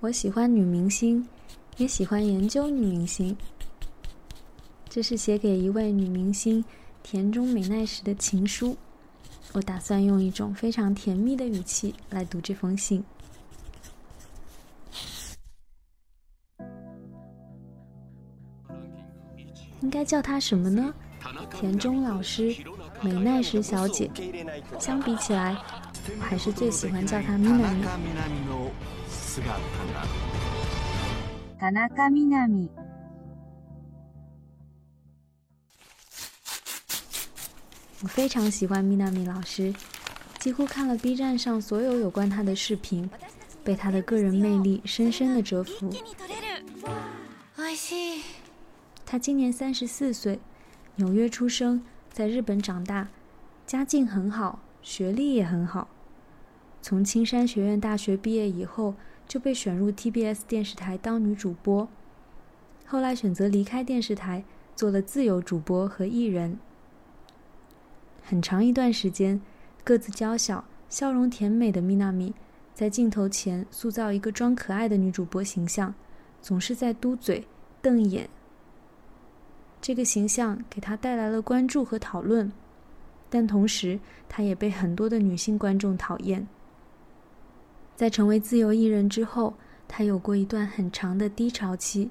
我喜欢女明星，也喜欢研究女明星。这是写给一位女明星田中美奈实的情书。我打算用一种非常甜蜜的语气来读这封信。应该叫她什么呢？田中老师、美奈实小姐。相比起来，我还是最喜欢叫她米娜米。田中みなみ。我非常喜欢米娜米老师，几乎看了 B 站上所有有关她的视频，被她的个人魅力深深的折服。她今年三十四岁，纽约出生，在日本长大，家境很好，学历也很好。从青山学院大学毕业以后， 就被选入 TBS 电视台当女主播，后来选择离开电视台，做了自由主播和艺人。很长一段时间，个子娇小、笑容甜美的米娜米，在镜头前塑造一个装可爱的女主播形象，总是在嘟嘴、瞪眼。这个形象给她带来了关注和讨论，但同时，她也被很多的女性观众讨厌。在成为自由艺人之后，他有过一段很长的低潮期，